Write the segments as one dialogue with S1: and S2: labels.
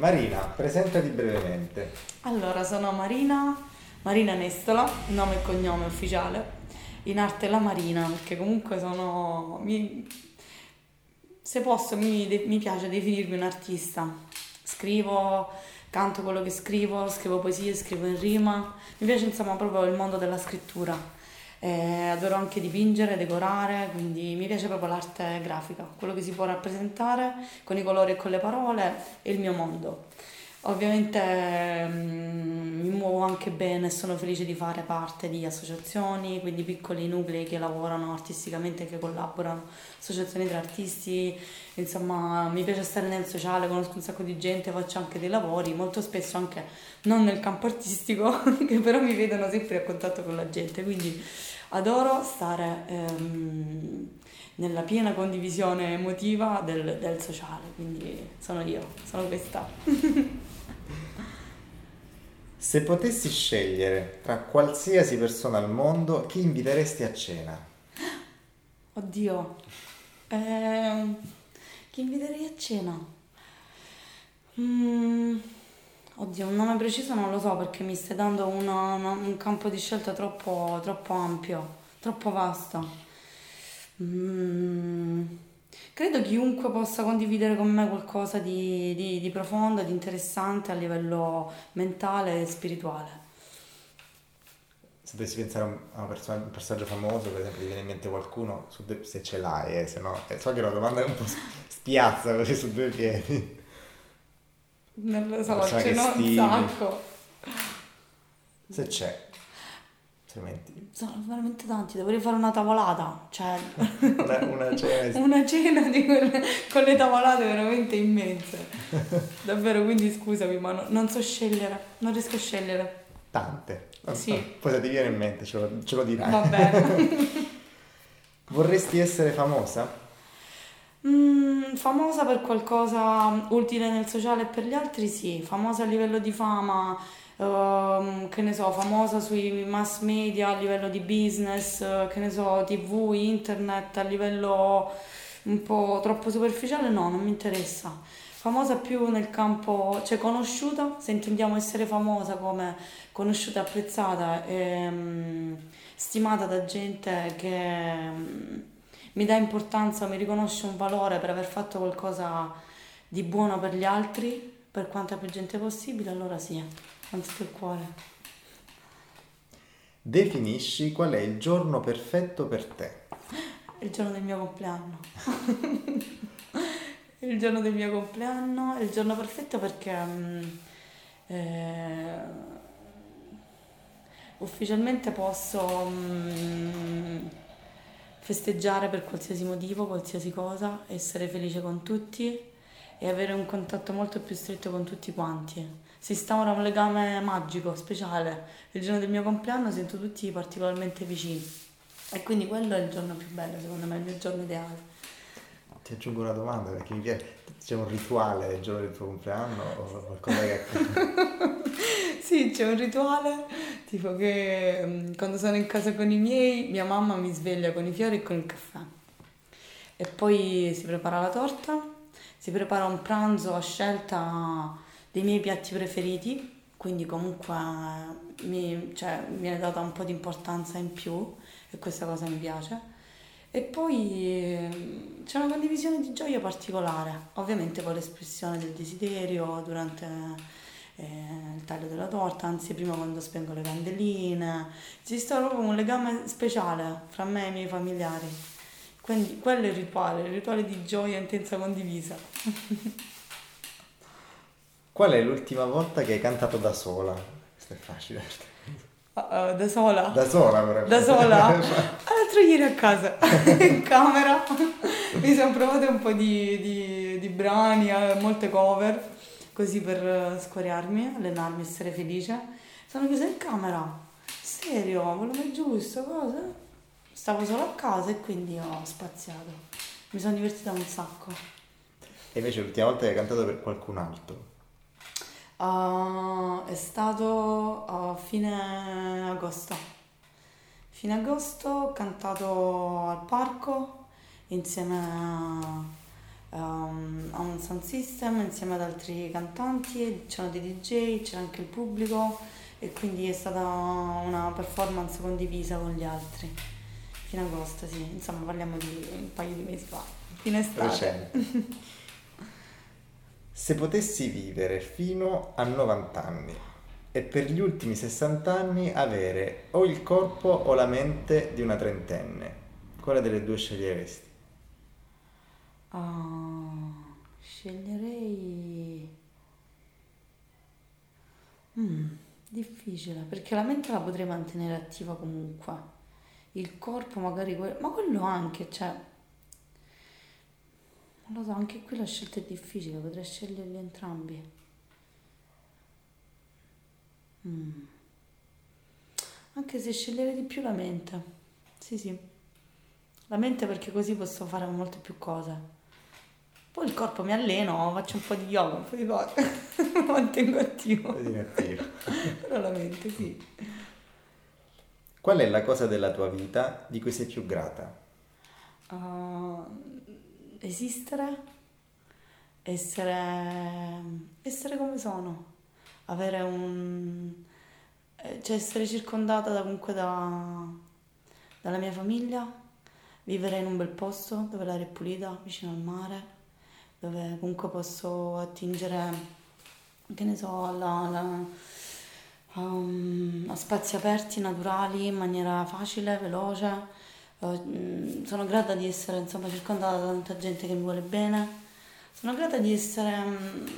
S1: Marina, presentati brevemente.
S2: Allora, sono Marina, Marina Nestola, nome e cognome ufficiale, in arte la Marina, perché comunque sono... Mi, se posso, mi, mi piace definirmi un artista. Scrivo, canto quello che scrivo, scrivo poesie, scrivo in rima. Mi piace insomma proprio il mondo della scrittura. Eh, adoro anche dipingere, decorare, quindi mi piace proprio l'arte grafica, quello che si può rappresentare con i colori e con le parole è il mio mondo. Ovviamente mm, mi muovo anche bene e sono felice di fare parte di associazioni, quindi piccoli nuclei che lavorano artisticamente, che collaborano, associazioni tra artisti, insomma mi piace stare nel sociale, conosco un sacco di gente, faccio anche dei lavori, molto spesso anche non nel campo artistico, che però mi vedono sempre a contatto con la gente, quindi adoro stare ehm, nella piena condivisione emotiva del, del sociale, quindi sono io, sono questa.
S1: Se potessi scegliere tra qualsiasi persona al mondo, chi inviteresti a cena?
S2: Oddio, eh, chi inviterei a cena? Mm, oddio, un nome preciso non lo so perché mi stai dando una, una, un campo di scelta troppo, troppo ampio, troppo vasto. Mm, Credo chiunque possa condividere con me qualcosa di, di, di profondo, di interessante a livello mentale e spirituale.
S1: Se dovessi pensare a un, persona, un personaggio famoso, per esempio, ti viene in mente qualcuno, se ce l'hai, eh, se no, eh, so che la domanda è un po' spiazza così su due piedi.
S2: Non lo so, ce n'ho un sacco.
S1: Se c'è. Altrimenti...
S2: Sono veramente tanti, dovrei fare una tavolata, cioè...
S1: una, una, cena.
S2: una cena di quelle, con le tavolate veramente immense. Davvero, quindi scusami, ma no, non so scegliere, non riesco a scegliere.
S1: Tante.
S2: Sì.
S1: Poi se ti viene in mente ce lo, ce lo dirai.
S2: Vabbè.
S1: Vorresti essere famosa?
S2: Mm, famosa per qualcosa utile nel sociale e per gli altri, sì. Famosa a livello di fama uh, che ne so, famosa sui mass media a livello di business, che ne so, tv, internet a livello un po' troppo superficiale, no, non mi interessa. Famosa più nel campo, cioè conosciuta, se intendiamo essere famosa come conosciuta apprezzata e um, stimata da gente che um, mi dà importanza, mi riconosce un valore per aver fatto qualcosa di buono per gli altri, per quanta più gente possibile, allora sì anziché il cuore.
S1: Definisci qual è il giorno perfetto per te.
S2: Il giorno del mio compleanno. il giorno del mio compleanno è il giorno perfetto perché mm, eh, ufficialmente posso um, festeggiare per qualsiasi motivo, qualsiasi cosa, essere felice con tutti e avere un contatto molto più stretto con tutti quanti si instaura un legame magico, speciale. Il giorno del mio compleanno sento tutti particolarmente vicini. E quindi quello è il giorno più bello, secondo me, il mio giorno ideale.
S1: Ti aggiungo una domanda perché mi piace, c'è un rituale il giorno del tuo compleanno o qualcosa che...
S2: sì, c'è un rituale, tipo che mm, quando sono in casa con i miei, mia mamma mi sveglia con i fiori e con il caffè. E poi si prepara la torta, si prepara un pranzo a scelta dei miei piatti preferiti, quindi comunque mi, cioè, viene data un po' di importanza in più e questa cosa mi piace. E poi ehm, c'è una condivisione di gioia particolare, ovviamente con l'espressione del desiderio durante eh, il taglio della torta, anzi prima quando spengo le candeline. Ci sta proprio un legame speciale fra me e i miei familiari. Quindi quello è il rituale, il rituale di gioia intensa condivisa.
S1: Qual è l'ultima volta che hai cantato da sola? Questo è facile.
S2: Uh, uh, da sola?
S1: Da sola però.
S2: Da sola? L'altro ieri a casa, in camera, mi sono provate un po' di, di, di brani, eh, molte cover, così per uh, squariarmi, allenarmi, essere felice. Sono chiusa in camera, serio, volume giusto, cosa? Stavo solo a casa e quindi ho spaziato. Mi sono divertita un sacco.
S1: E invece l'ultima volta che hai cantato per qualcun altro?
S2: Uh, è stato a fine agosto. Fine agosto ho cantato al parco insieme um, a un sound system insieme ad altri cantanti, c'erano dei DJ, c'era anche il pubblico e quindi è stata una performance condivisa con gli altri. Fino agosto, sì, insomma parliamo di un paio di mesi fa, fine estate.
S1: Se potessi vivere fino a 90 anni e per gli ultimi 60 anni avere o il corpo o la mente di una trentenne, quale delle due sceglieresti?
S2: Uh, sceglierei... Mm, difficile, perché la mente la potrei mantenere attiva comunque. Il corpo magari... Ma quello anche, cioè... Non lo so, anche qui la scelta è difficile, potrei sceglierli entrambi. Mm. Anche se scegliere di più la mente. Sì, sì. La mente perché così posso fare molte più cose. Poi il corpo mi alleno, faccio un po' di yoga, un po' di mi mantengo attivo. attivo. Però la mente, sì.
S1: Qual è la cosa della tua vita di cui sei più grata?
S2: Uh, esistere, essere, essere come sono, avere un... Eh, cioè essere circondata da, comunque da, dalla mia famiglia, vivere in un bel posto dove l'aria è pulita, vicino al mare, dove comunque posso attingere, che ne so, alla, alla, um, a spazi aperti, naturali, in maniera facile, veloce. Uh, sono grata di essere insomma, circondata da tanta gente che mi vuole bene. Sono grata di essere um,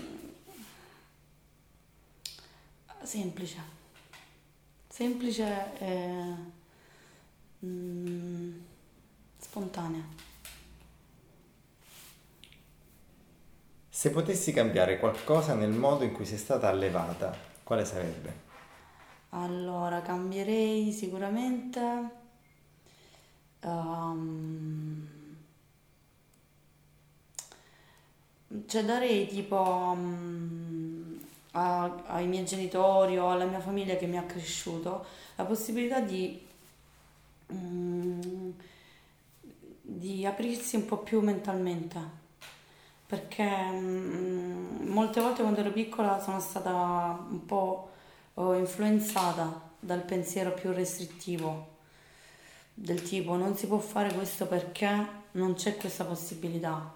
S2: semplice, semplice e um, spontanea.
S1: Se potessi cambiare qualcosa nel modo in cui sei stata allevata, quale sarebbe?
S2: Allora, cambierei sicuramente um, cioè darei tipo um, a, ai miei genitori o alla mia famiglia che mi ha cresciuto la possibilità di, um, di aprirsi un po' più mentalmente perché mh, mm, molte volte quando ero piccola sono stata un po' oh, influenzata dal pensiero più restrittivo, del tipo non si può fare questo perché non c'è questa possibilità,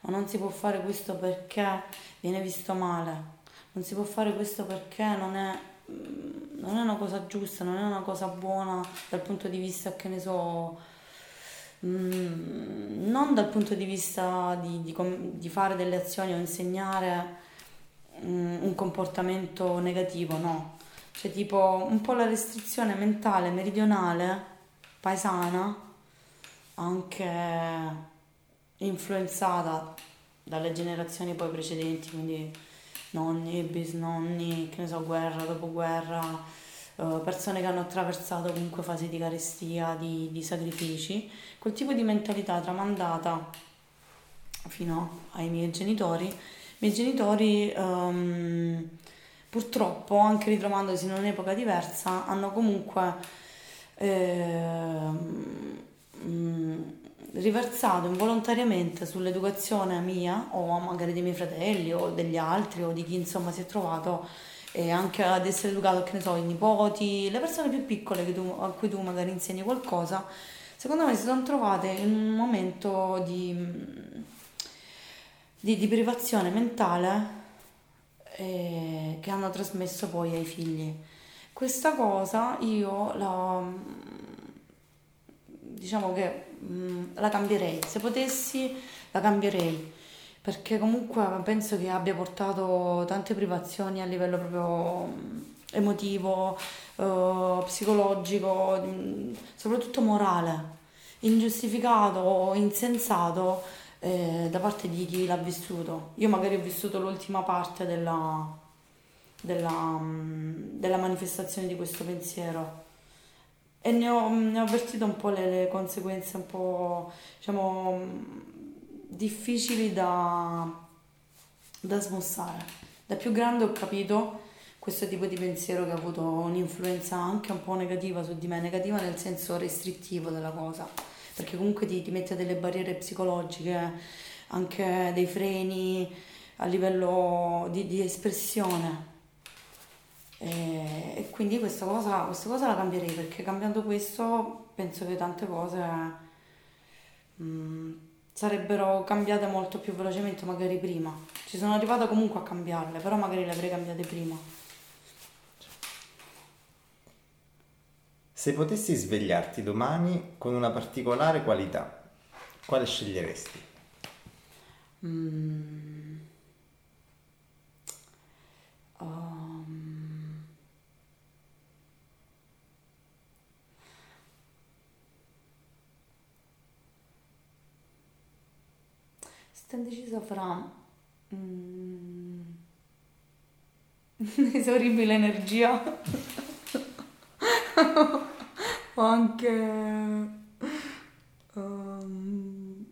S2: o non si può fare questo perché viene visto male, non si può fare questo perché non è, mm, non è una cosa giusta, non è una cosa buona dal punto di vista, che ne so, Mm, non dal punto di vista di, di, di fare delle azioni o insegnare mm, un comportamento negativo, no. Cioè tipo un po' la restrizione mentale meridionale, paesana, anche influenzata dalle generazioni poi precedenti, quindi nonni, bisnonni, che ne so, guerra, dopoguerra, eh, persone che hanno attraversato comunque fasi di carestia, di, di sacrifici, quel tipo di mentalità tramandata fino ai miei genitori, i miei genitori um, purtroppo anche ritrovandosi in un'epoca diversa hanno comunque eh, riversato involontariamente sull'educazione mia o magari dei miei fratelli o degli altri o di chi insomma si è trovato e anche ad essere educato, che ne so, i nipoti, le persone più piccole tu, a cui tu magari insegni qualcosa, secondo me si sono trovate in un momento di, di, di privazione mentale eh, che hanno trasmesso poi ai figli. Questa cosa io la, diciamo che mh, la cambierei, se potessi la cambierei perché comunque penso che abbia portato tante privazioni a livello proprio mm, emotivo, eh, psicologico, mm, soprattutto morale, ingiustificato, insensato eh, da parte di chi l'ha vissuto. Io magari ho vissuto l'ultima parte della, della, mm, della manifestazione di questo pensiero e ne ho, ne ho avvertito un po' le, le conseguenze un po' diciamo difficili da, da smussare. Da più grande ho capito questo tipo di pensiero che ha avuto un'influenza anche un po' negativa su di me, negativa nel senso restrittivo della cosa, perché comunque ti, ti mette delle barriere psicologiche, anche dei freni a livello di, di espressione. E, e quindi questa cosa, questa cosa la cambierei perché cambiando questo penso che tante cose mh, mm, sarebbero cambiate molto più velocemente magari prima. Ci sono arrivata comunque a cambiarle, però magari le avrei cambiate prima.
S1: Se potessi svegliarti domani con una particolare qualità, quale sceglieresti? Mm. Um.
S2: Sto indecisa fra mm. esauribile energia. O anche um,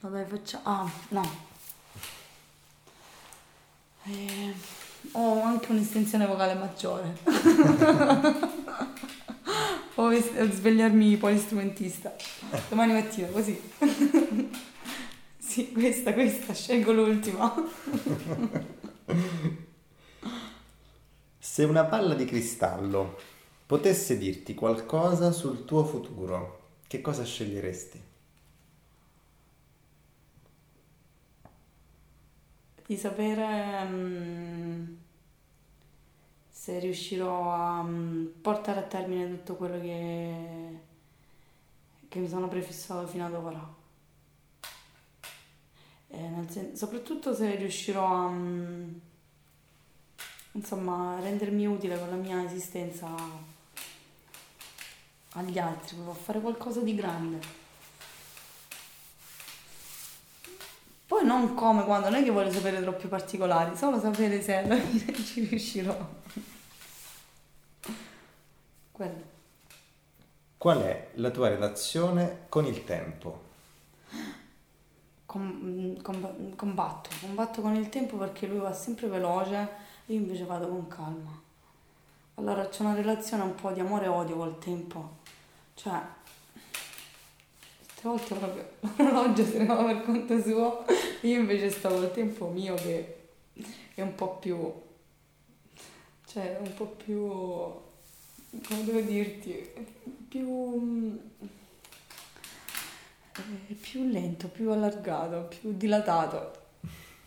S2: vabbè facciamo ah no. Eh, ho anche un'estensione vocale maggiore o svegliarmi polistrumentista domani mattina così. Sì questa questa scelgo l'ultima.
S1: Se una palla di cristallo potesse dirti qualcosa sul tuo futuro, che cosa sceglieresti?
S2: Di sapere um, se riuscirò a um, portare a termine tutto quello che, che mi sono prefissato fino ad ora. Sen- soprattutto se riuscirò a um, insomma rendermi utile con la mia esistenza agli altri, a fare qualcosa di grande. Poi non come, quando, non è che voglio sapere troppi particolari, solo sapere se alla fine ci riuscirò. Quello.
S1: Qual è la tua relazione con il tempo?
S2: com, com, combatto, combatto con il tempo perché lui va sempre veloce, io invece vado con calma. Allora c'è una relazione un po' di amore e odio col tempo. Cioè, queste volte proprio l'orologio se ne va per conto suo, io invece sto col tempo mio che è un po' più... cioè un po' più... come devo dirti? più è più lento, più allargato, più dilatato.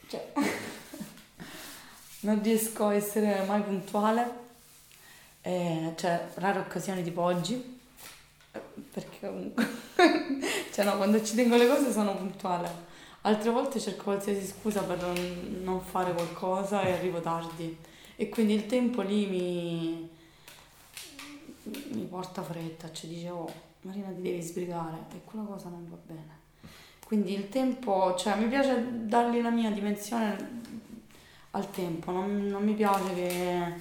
S2: Cioè, non riesco a essere mai puntuale, eh, cioè rare occasioni tipo oggi, perché comunque, cioè no, quando ci tengo le cose sono puntuale. Altre volte cerco qualsiasi scusa per non fare qualcosa e arrivo tardi. E quindi il tempo lì mi, mi porta fretta, cioè dicevo, Marina ti devi sbrigare e quella cosa non va bene. Quindi il tempo, cioè mi piace dargli la mia dimensione al tempo, non, non mi piace che...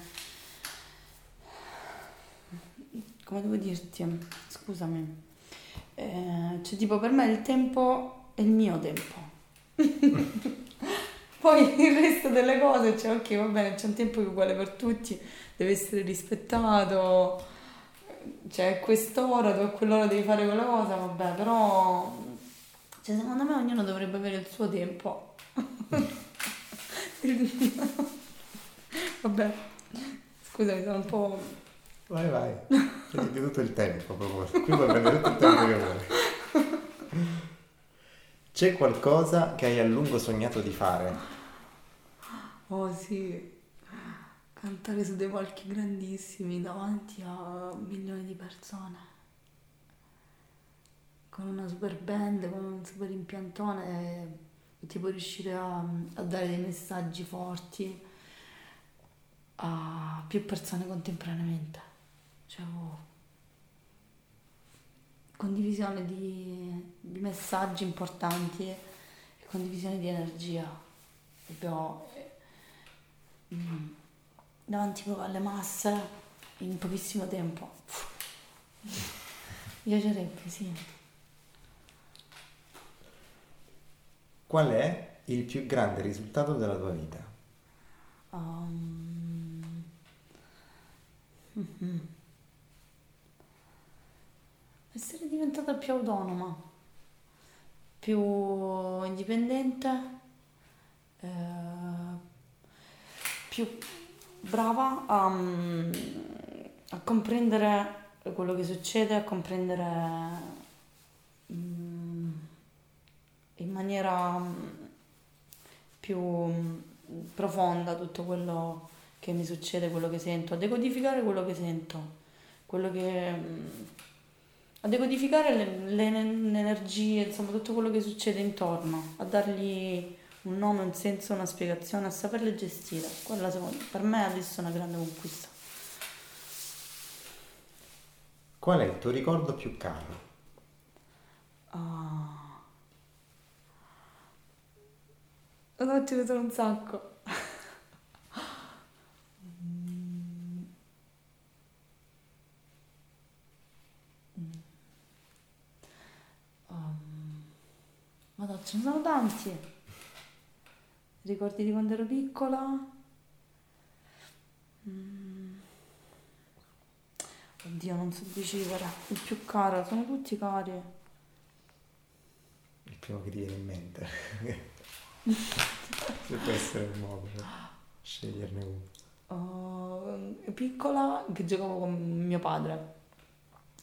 S2: come devo dirti? Scusami. Eh, cioè tipo per me il tempo è il mio tempo. Poi il resto delle cose, cioè ok va bene, c'è un tempo che è uguale per tutti, deve essere rispettato cioè quest'ora, tu a quell'ora devi fare quella cosa, vabbè, però cioè, secondo me ognuno dovrebbe avere il suo tempo. vabbè, scusami, sono un po'...
S1: Vai, vai, prendi tutto il tempo proprio, qui puoi prendere tutto il tempo che vuoi. C'è qualcosa che hai a lungo sognato di fare?
S2: Oh sì, cantare su dei palchi grandissimi davanti a milioni di persone con una super band, con un super impiantone e tipo riuscire a, a dare dei messaggi forti a più persone contemporaneamente. Cioè, oh, condivisione di, di, messaggi importanti e condivisione di energia. Eh, mm davanti proprio alle masse in pochissimo tempo. Mi piacerebbe, sì.
S1: Qual è il più grande risultato della tua vita?
S2: Um... Mm-hmm. diventata più autonoma, più indipendente, eh, più brava a, a, comprendere quello che succede, a comprendere mm, in maniera più profonda tutto quello che mi succede, quello che sento, a decodificare quello che sento, quello che a decodificare le, le, le, energie, insomma tutto quello che succede intorno, a dargli un nome, un senso, una spiegazione, a saperle gestire. Quella secondo, per me adesso è una grande conquista.
S1: Qual è il tuo ricordo più caro?
S2: Non ci vedo un sacco. Madonna, ce ne sono tanti. Ricordi di quando ero piccola? Mm. Oddio, non so decidere. Il più caro, sono tutti cari.
S1: Il primo che ti viene in mente. Se può essere un modo per sceglierne uno.
S2: Uh, piccola, che giocavo con mio padre.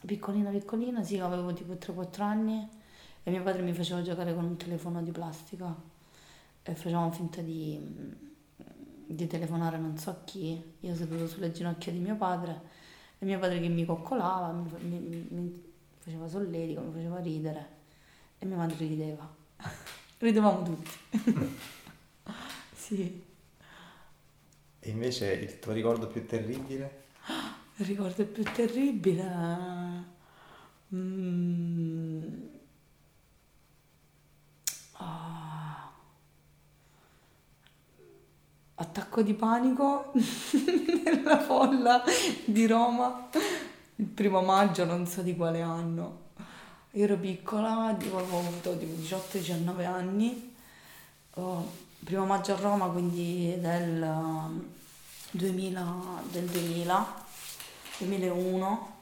S2: Piccolina, piccolina, sì, avevo tipo 3-4 anni e mio padre mi faceva giocare con un telefono di plastica e facevamo finta di, di telefonare non so a chi, io seduto sulle ginocchia di mio padre e mio padre che mi coccolava, mi, mi, mi faceva solletico, mi faceva ridere e mia madre rideva. Ridevamo tutti. sì.
S1: E invece il tuo ricordo più terribile?
S2: Il ricordo più terribile... Mm Ah. Attacco di panico nella folla di Roma. Il primo maggio, non so di quale anno. Io ero piccola, avevo avuto tipo 18-19 anni, oh, primo maggio a Roma, quindi del 2000, del 2000 2001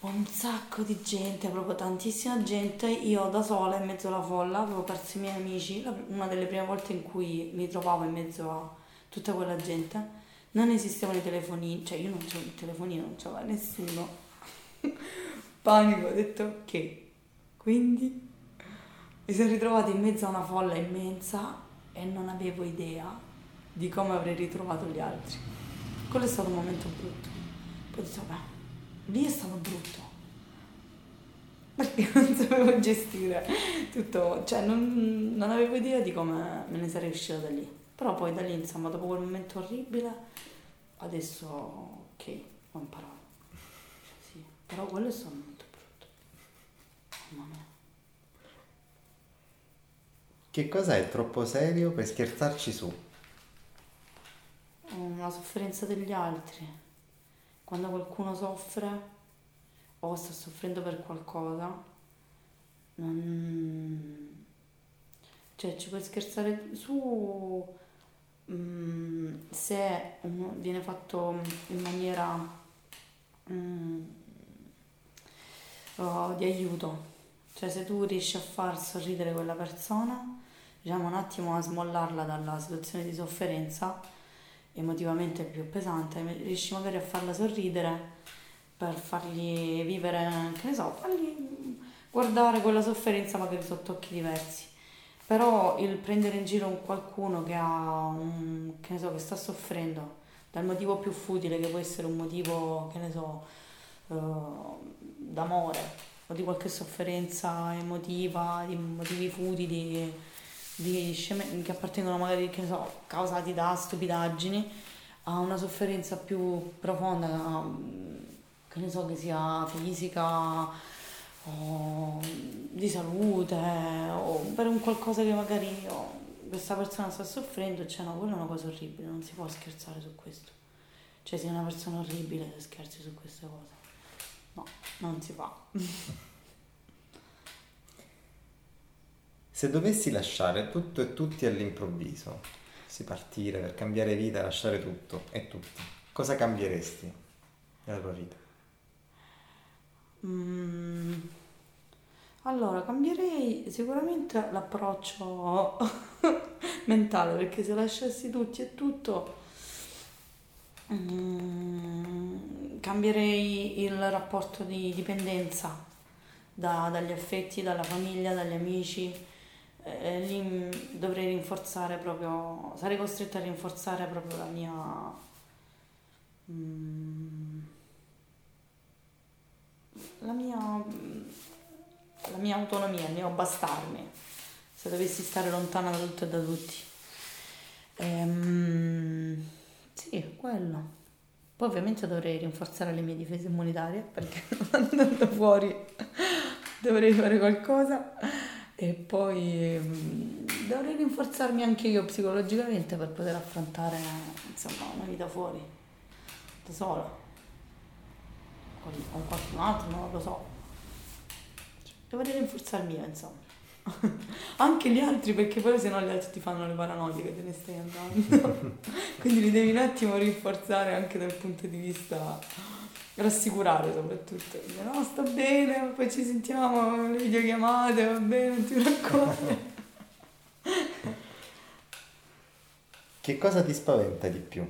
S2: un sacco di gente, proprio tantissima gente, io da sola in mezzo alla folla avevo perso i miei amici, una delle prime volte in cui mi trovavo in mezzo a tutta quella gente, non esistevano i telefonini, cioè io non c'avevo il telefonino, non c'aveva nessuno, panico, ho detto ok, quindi mi sono ritrovata in mezzo a una folla immensa e non avevo idea di come avrei ritrovato gli altri. Quello è stato un momento brutto. Poi ho detto, beh, lì è stato brutto perché non sapevo gestire tutto, cioè non, non, avevo idea di come me ne sarei uscita da lì. Però poi da lì, insomma, dopo quel momento orribile, adesso ok, ho imparato. Sì, però quello è stato molto brutto. Mamma mia.
S1: Che cosa è troppo serio per scherzarci su?
S2: La sofferenza degli altri quando qualcuno soffre o sta soffrendo per qualcosa, non... cioè ci puoi scherzare su um, se um, viene fatto in maniera um, oh, di aiuto, cioè se tu riesci a far sorridere quella persona, diciamo un attimo a smollarla dalla situazione di sofferenza, emotivamente più pesante, riesci magari a farla sorridere per fargli vivere, che ne so, fargli guardare quella sofferenza magari sotto occhi diversi. Però il prendere in giro qualcuno che ha un, che ne so, che sta soffrendo dal motivo più futile che può essere un motivo, che ne so, uh, d'amore o di qualche sofferenza emotiva, di motivi futili di sceme- che appartengono magari, che so, causati da stupidaggini, a una sofferenza più profonda, che ne so, che sia fisica o di salute o per un qualcosa che magari oh, questa persona sta soffrendo, cioè no, quella è una cosa orribile, non si può scherzare su questo. Cioè sei una persona orribile se scherzi su queste cose. No, non si fa.
S1: Se dovessi lasciare tutto e tutti all'improvviso, si partire per cambiare vita, lasciare tutto e tutti, cosa cambieresti nella tua vita?
S2: Mm. Allora, cambierei sicuramente l'approccio mentale, perché se lasciassi tutti e tutto, mm, cambierei il rapporto di dipendenza da- dagli affetti, dalla famiglia, dagli amici. Eh, lì dovrei rinforzare proprio, sarei costretta a rinforzare proprio la mia... mm, la mia, la mia autonomia, il mio bastarmi, se dovessi stare lontana da tutto e da tutti. Ehm, sì, quello. Poi ovviamente dovrei rinforzare le mie difese immunitarie perché andando fuori dovrei fare qualcosa e poi ehm, dovrei rinforzarmi anche io psicologicamente per poter affrontare insomma una vita fuori da sola con, con qualcun altro, non lo so. Dovrei rinforzarmi io, insomma. Anche gli altri, perché poi se no gli altri ti fanno le paranoie che te ne stai andando. Quindi li devi un attimo rinforzare anche dal punto di vista rassicurare soprattutto. Dire, no, sto bene, poi ci sentiamo le videochiamate, va bene, non ti preoccupare.
S1: Che cosa ti spaventa di più?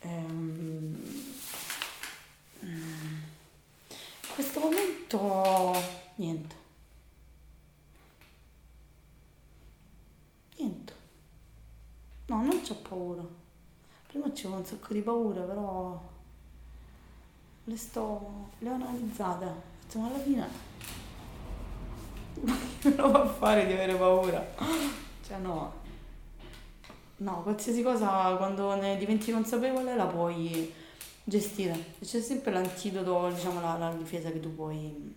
S2: Ehm, mm, in questo momento niente. Niente. No, non c'ho paura. Prima c'avevo un sacco di paura, però le sto, le ho analizzate. Ma alla fine che lo fa fare di avere paura? Cioè no. No, qualsiasi cosa quando ne diventi consapevole la puoi gestire. C'è sempre l'antidoto, diciamo, la, la difesa che tu puoi,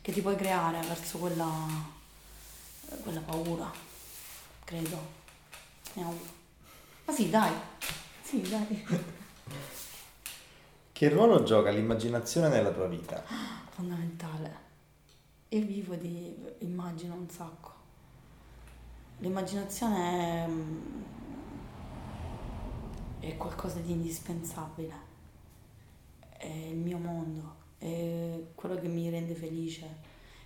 S2: che ti puoi creare verso quella, quella paura, credo. Ne ho. Ma sì, dai. Sì, dai.
S1: Che ruolo gioca l'immaginazione nella tua vita?
S2: Fondamentale. Io vivo di immagino un sacco. L'immaginazione è, mm, è qualcosa di indispensabile. È il mio mondo, è quello che mi rende felice,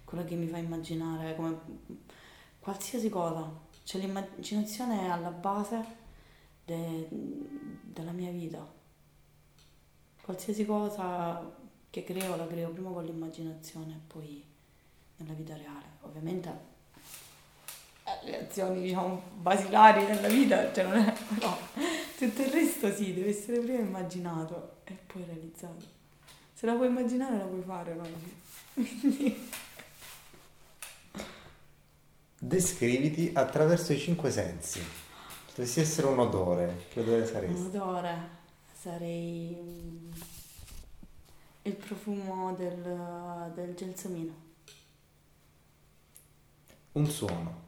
S2: quello che mi fa immaginare come qualsiasi cosa. Cioè l'immaginazione è alla base de- della mia vita. Qualsiasi cosa che creo la creo prima con l'immaginazione e poi nella vita reale. Ovviamente eh, le azioni diciamo basilari della vita, cioè non è, no, tutto il resto sì, deve essere prima immaginato e poi realizzato. Se la puoi immaginare la puoi fare, no?
S1: Descriviti attraverso i cinque sensi. Dovessi essere un odore, che odore
S2: un
S1: saresti?
S2: odore, sarei mm, il profumo del, del gelsomino,
S1: Un suono,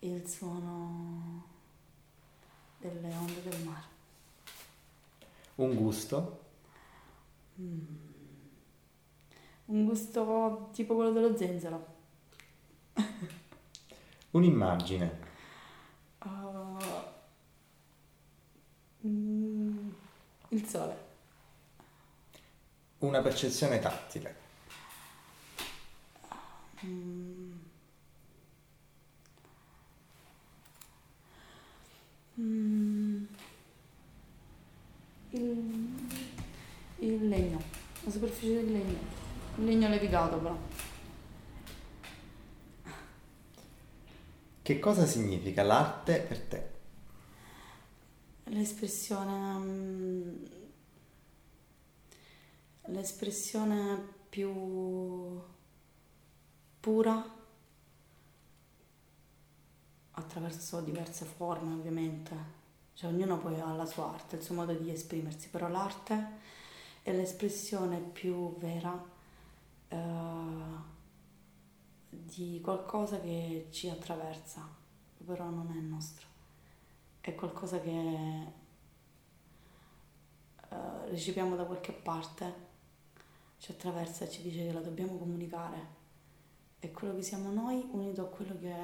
S2: il suono delle onde del mare.
S1: un gusto,
S2: Un gusto tipo quello dello zenzero.
S1: un'immagine,
S2: Ah, mm, il sole.
S1: una percezione tattile,
S2: Mm. Mm. Il, il legno, la superficie del legno. Il legno levigato però.
S1: Che cosa significa l'arte per te?
S2: L'espressione, mm, l'espressione più pura attraverso diverse forme ovviamente, cioè ognuno poi ha la sua arte, il suo modo di esprimersi, però l'arte è l'espressione più vera eh, di qualcosa che ci attraversa, però non è nostro è qualcosa che eh, riceviamo da qualche parte, ci attraversa e ci dice che la dobbiamo comunicare. È quello che siamo noi unito a quello che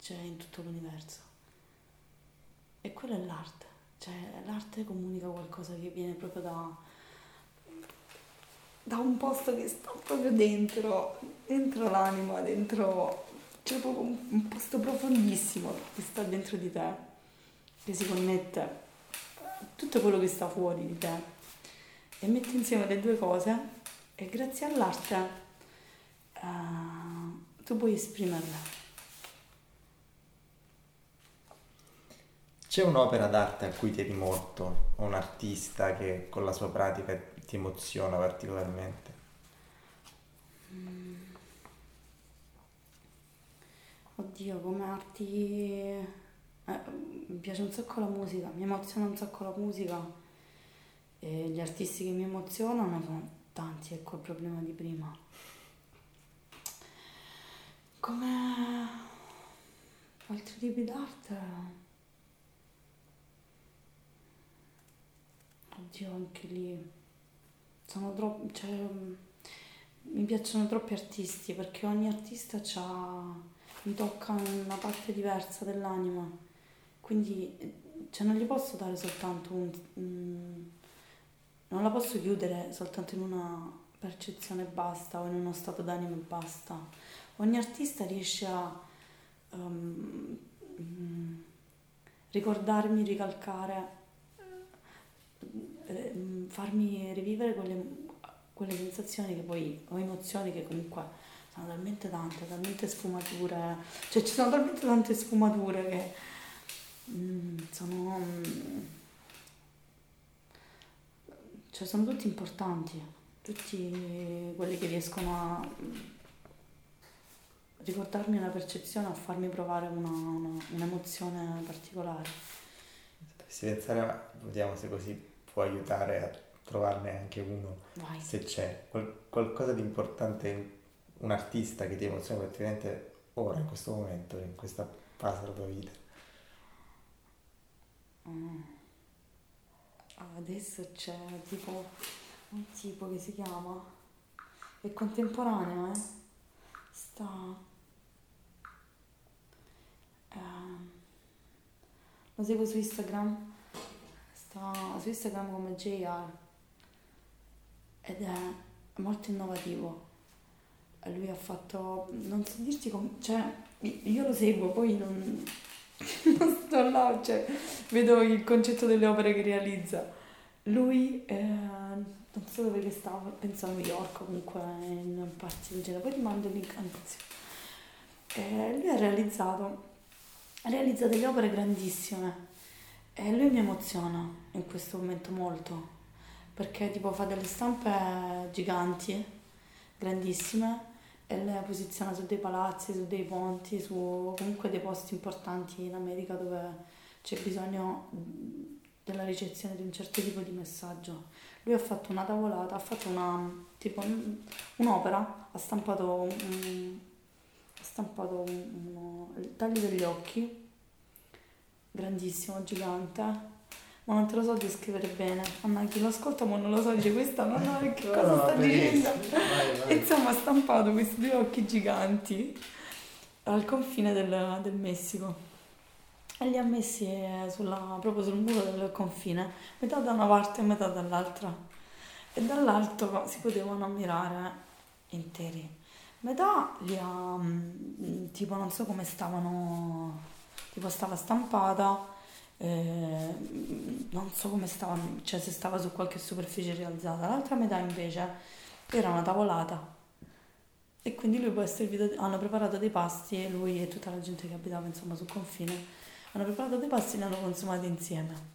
S2: c'è in tutto l'universo. E quella è l'arte. Cioè l'arte comunica qualcosa che viene proprio da, da un posto che sta proprio dentro, dentro l'anima, dentro... C'è proprio un posto profondissimo che sta dentro di te, che si connette tutto quello che sta fuori di te e metti insieme le due cose e grazie all'arte uh, tu puoi esprimerle.
S1: C'è un'opera d'arte a cui tieni molto, o un artista che con la sua pratica ti emoziona particolarmente?
S2: Mm. Oddio, come arti... Eh, mi piace un sacco la musica, mi emoziona un sacco la musica. E gli artisti che mi emozionano sono tanti, ecco il problema di prima. Come altri tipi d'arte Oddio, anche lì sono troppo, cioè, mi piacciono troppi artisti perché ogni artista mi tocca una parte diversa dell'anima, quindi cioè, non gli posso dare soltanto un, un, non la posso chiudere soltanto in una percezione e basta o in uno stato d'animo e basta. Ogni artista riesce a um, ricordarmi, ricalcare eh, farmi rivivere quelle, quelle sensazioni che poi, o emozioni che comunque sono talmente tante, talmente sfumature, cioè ci sono talmente tante sfumature che mm, sono, mm, cioè sono tutti importanti, tutti quelli che riescono a ricordarmi una percezione, a farmi provare una, una, un'emozione particolare.
S1: Se pensare, vediamo se così può aiutare a trovarne anche uno
S2: Vai.
S1: se c'è qual- qualcosa di importante, un artista che ti emoziona praticamente ora, in questo momento, in questa fase della tua vita.
S2: Mm. Adesso c'è tipo un tipo che si chiama, è contemporaneo, eh? Sta... Eh, lo seguo su Instagram sta su Instagram come JR ed è molto innovativo. Lui ha fatto, non so dirti come, cioè io lo seguo, poi non, non sto là, cioè vedo il concetto delle opere che realizza. Lui, eh, non so dove stava, penso a New York comunque in parti del genere, poi ti mando il link. Eh, lui ha realizzato, ha realizzato delle opere grandissime e lui mi emoziona in questo momento molto, perché tipo fa delle stampe giganti, grandissime, e le posiziona su dei palazzi, su dei ponti, su comunque dei posti importanti in America dove c'è bisogno della ricezione di un certo tipo di messaggio. Lui ha fatto una tavolata, ha fatto una, tipo, un'opera, ha stampato, un, ha stampato un, uno, il taglio degli occhi grandissimo, gigante, ma non te lo so descrivere bene. Anna, chi lo ascolta ma non lo so, dice questa no, no, che cosa no, sta dicendo? Vai, vai. Insomma, ha stampato questi due occhi giganti al confine del, del Messico e li ha messi eh, sulla, proprio sul muro del confine, metà da una parte e metà dall'altra. E dall'alto si potevano ammirare interi. Metà li ha, mm, tipo, non so come stavano tipo stava stampata, eh, non so come stava, cioè se stava su qualche superficie rialzata, l'altra metà invece era una tavolata. E quindi lui poi è servito, hanno preparato dei pasti e lui e tutta la gente che abitava insomma sul confine hanno preparato dei pasti e li hanno consumati insieme.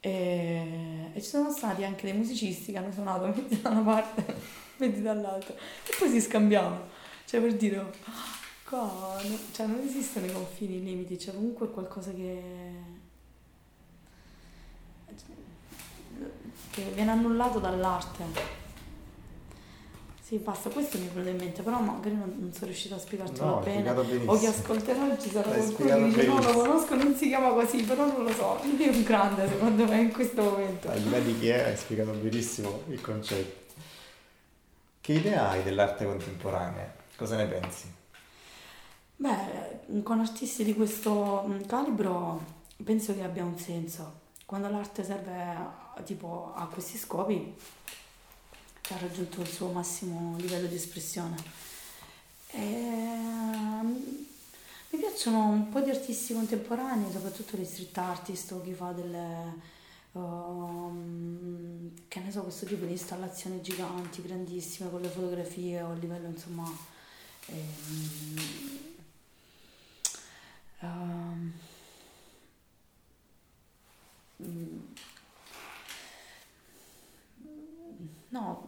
S2: E, e, ci sono stati anche dei musicisti che hanno suonato metti da una parte, metti dall'altra. E poi si scambiavano. Cioè per dire, Qua no, cioè non esistono i confini, i limiti, c'è comunque qualcosa che, che viene annullato dall'arte. Sì, basta, questo mi è venuto in mente, però magari non, non sono riuscita a spiegartelo
S1: no,
S2: bene.
S1: O
S2: chi ascolterà ci sarà qualcuno che dice no, lo conosco, non si chiama così, però non lo so. È un grande secondo me in questo momento.
S1: Al di là di chi è, hai spiegato benissimo il concetto. Che idea hai dell'arte contemporanea? Cosa ne pensi?
S2: Beh, con artisti di questo calibro penso che abbia un senso. Quando l'arte serve tipo, a questi scopi, ha raggiunto il suo massimo livello di espressione. E, mm, mi piacciono un po' di artisti contemporanei, soprattutto gli street artist o chi fa delle... Um, che ne so, questo tipo di installazioni giganti, grandissime, con le fotografie o a livello insomma... Ehm, um, no,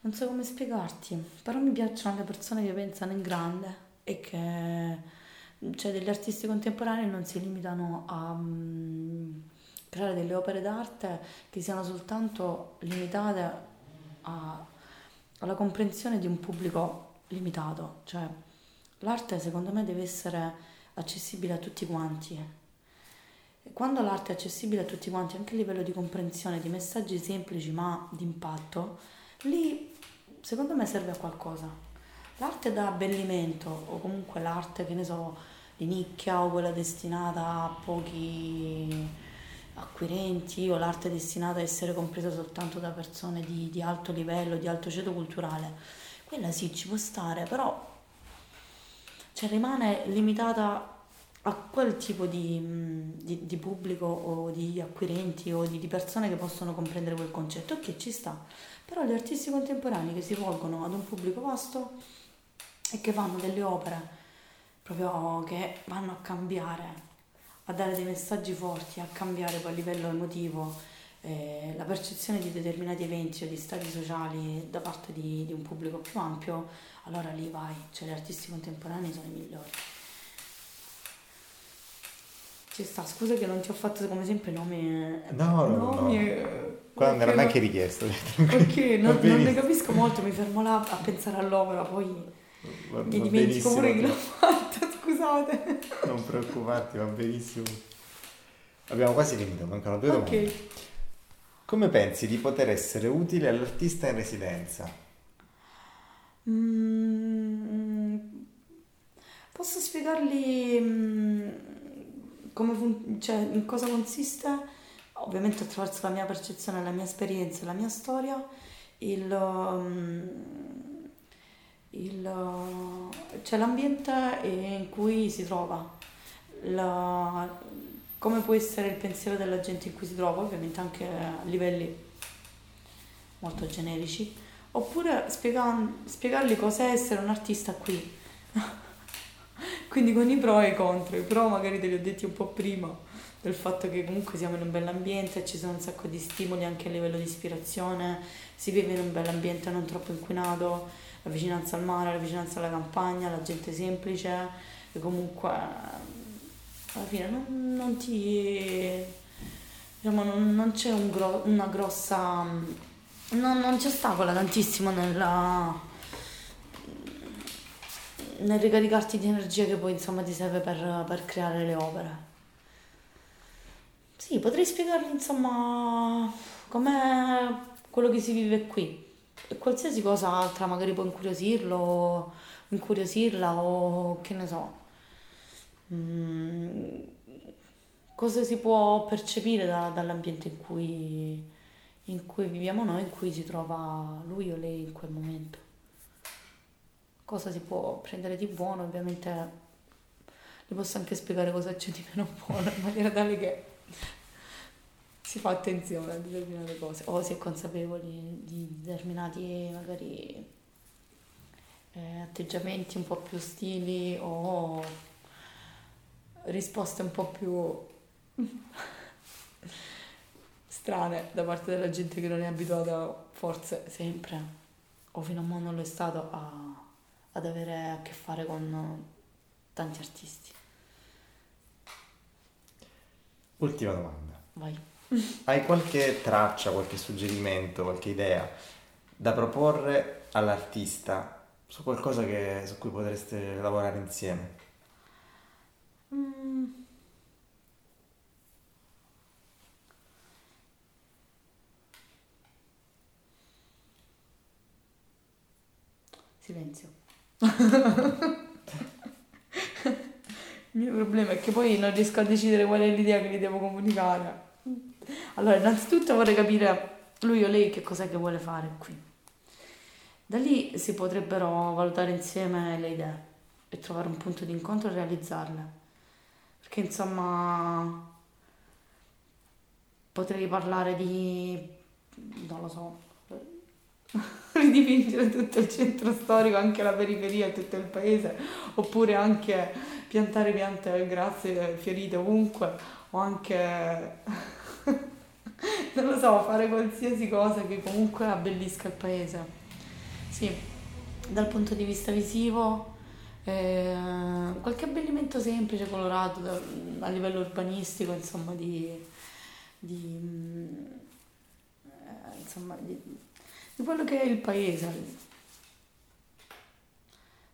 S2: non so come spiegarti, però mi piacciono le persone che pensano in grande e che, cioè, degli artisti contemporanei non si limitano a um, creare delle opere d'arte che siano soltanto limitate a, alla comprensione di un pubblico limitato, cioè l'arte secondo me deve essere accessibile a tutti quanti quando l'arte è accessibile a tutti quanti, anche a livello di comprensione, di messaggi semplici ma di impatto, lì secondo me serve a qualcosa. L'arte da abbellimento o comunque l'arte, che ne so, di nicchia o quella destinata a pochi acquirenti o l'arte destinata a essere compresa soltanto da persone di, di alto livello, di alto ceto culturale, quella sì ci può stare, però cioè, rimane limitata a quel tipo di, di, di, pubblico o di acquirenti o di, di, persone che possono comprendere quel concetto, ok ci sta, però gli artisti contemporanei che si rivolgono ad un pubblico vasto e che fanno delle opere proprio che vanno a cambiare, a dare dei messaggi forti, a cambiare poi a livello emotivo eh, la percezione di determinati eventi o di stati sociali da parte di, di un pubblico più ampio, allora lì vai, cioè gli artisti contemporanei sono i migliori. Ci sta, scusa che non ti ho fatto come sempre nomi.
S1: No, nomi, no.
S2: Eh,
S1: Qua non era neanche richiesto.
S2: Ok, non, non, ne capisco molto, mi fermo là a pensare all'opera, poi va, mi va dimentico pure chi l'ha fatta, scusate.
S1: Non preoccuparti, va benissimo. Abbiamo quasi finito, mancano due domande. Ok. Come pensi di poter essere utile all'artista in residenza?
S2: Mm, posso spiegarli mm, come fun- cioè, in cosa consiste, ovviamente attraverso la mia percezione, la mia esperienza, la mia storia, il, um, il, cioè l'ambiente in cui si trova, la, come può essere il pensiero della gente in cui si trova, ovviamente anche a livelli molto generici, oppure spiegar, spiegargli cos'è essere un artista qui. Quindi con i pro e i contro, i pro magari te li ho detti un po' prima, del fatto che comunque siamo in un bell'ambiente, ci sono un sacco di stimoli anche a livello di ispirazione, si vive in un bell'ambiente non troppo inquinato, la vicinanza al mare, la vicinanza alla campagna, la gente semplice, e comunque alla fine non, non ti... diciamo non, non c'è un gro, una grossa... Non, non ci ostacola tantissimo nella nel ricaricarti di energia che poi insomma ti serve per, per creare le opere. Sì, potrei spiegargli insomma com'è quello che si vive qui e qualsiasi cosa altra magari può incuriosirlo, incuriosirla o che ne so. Mm, cosa si può percepire da, dall'ambiente in cui, in cui viviamo noi, in cui si trova lui o lei in quel momento cosa si può prendere di buono, ovviamente le posso anche spiegare cosa c'è di meno buono in maniera tale che si fa attenzione a determinate cose o si è consapevoli di determinati magari eh, atteggiamenti un po' più ostili o risposte un po' più strane da parte della gente che non è abituata forse sempre o fino a mo' non lo è stato a ad avere a che fare con tanti artisti.
S1: Ultima domanda.
S2: Vai.
S1: Hai qualche traccia, qualche suggerimento, qualche idea da proporre all'artista su qualcosa che, su cui potreste lavorare insieme? Mm.
S2: Silenzio. Il mio problema è che poi non riesco a decidere qual è l'idea che gli devo comunicare. Allora, innanzitutto vorrei capire lui o lei che cos'è che vuole fare qui. Da lì si potrebbero valutare insieme le idee e trovare un punto di incontro e realizzarle. Perché insomma potrei parlare di, non lo so, ridipingere tutto il centro storico, anche la periferia e tutto il paese, oppure anche piantare piante grazie fiorite ovunque, o anche, non lo so, fare qualsiasi cosa che comunque abbellisca il paese. Sì, dal punto di vista visivo, eh, qualche abbellimento semplice, colorato da, a livello urbanistico, insomma, di, di, eh, insomma, di, di quello che è il paese.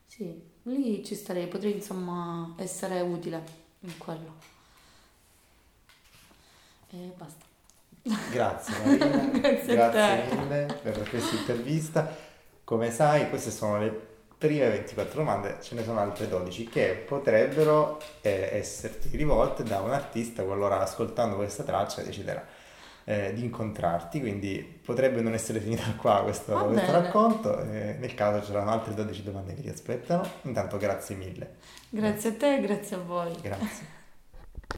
S2: Sì, lì ci starei, potrei insomma essere utile in quello. E basta.
S1: Grazie Marina,
S2: Grazie
S1: grazie mille per questa intervista. Come sai, queste sono le prime 24 domande, ce ne sono altre 12 che potrebbero eh, esserti rivolte da un artista qualora ascoltando questa traccia deciderà eh, di incontrarti, quindi potrebbe non essere finita qua questo, questo racconto, eh, nel caso c'erano altre 12 domande che ti aspettano. Intanto grazie mille.
S2: Grazie a te e grazie a voi.
S1: Grazie.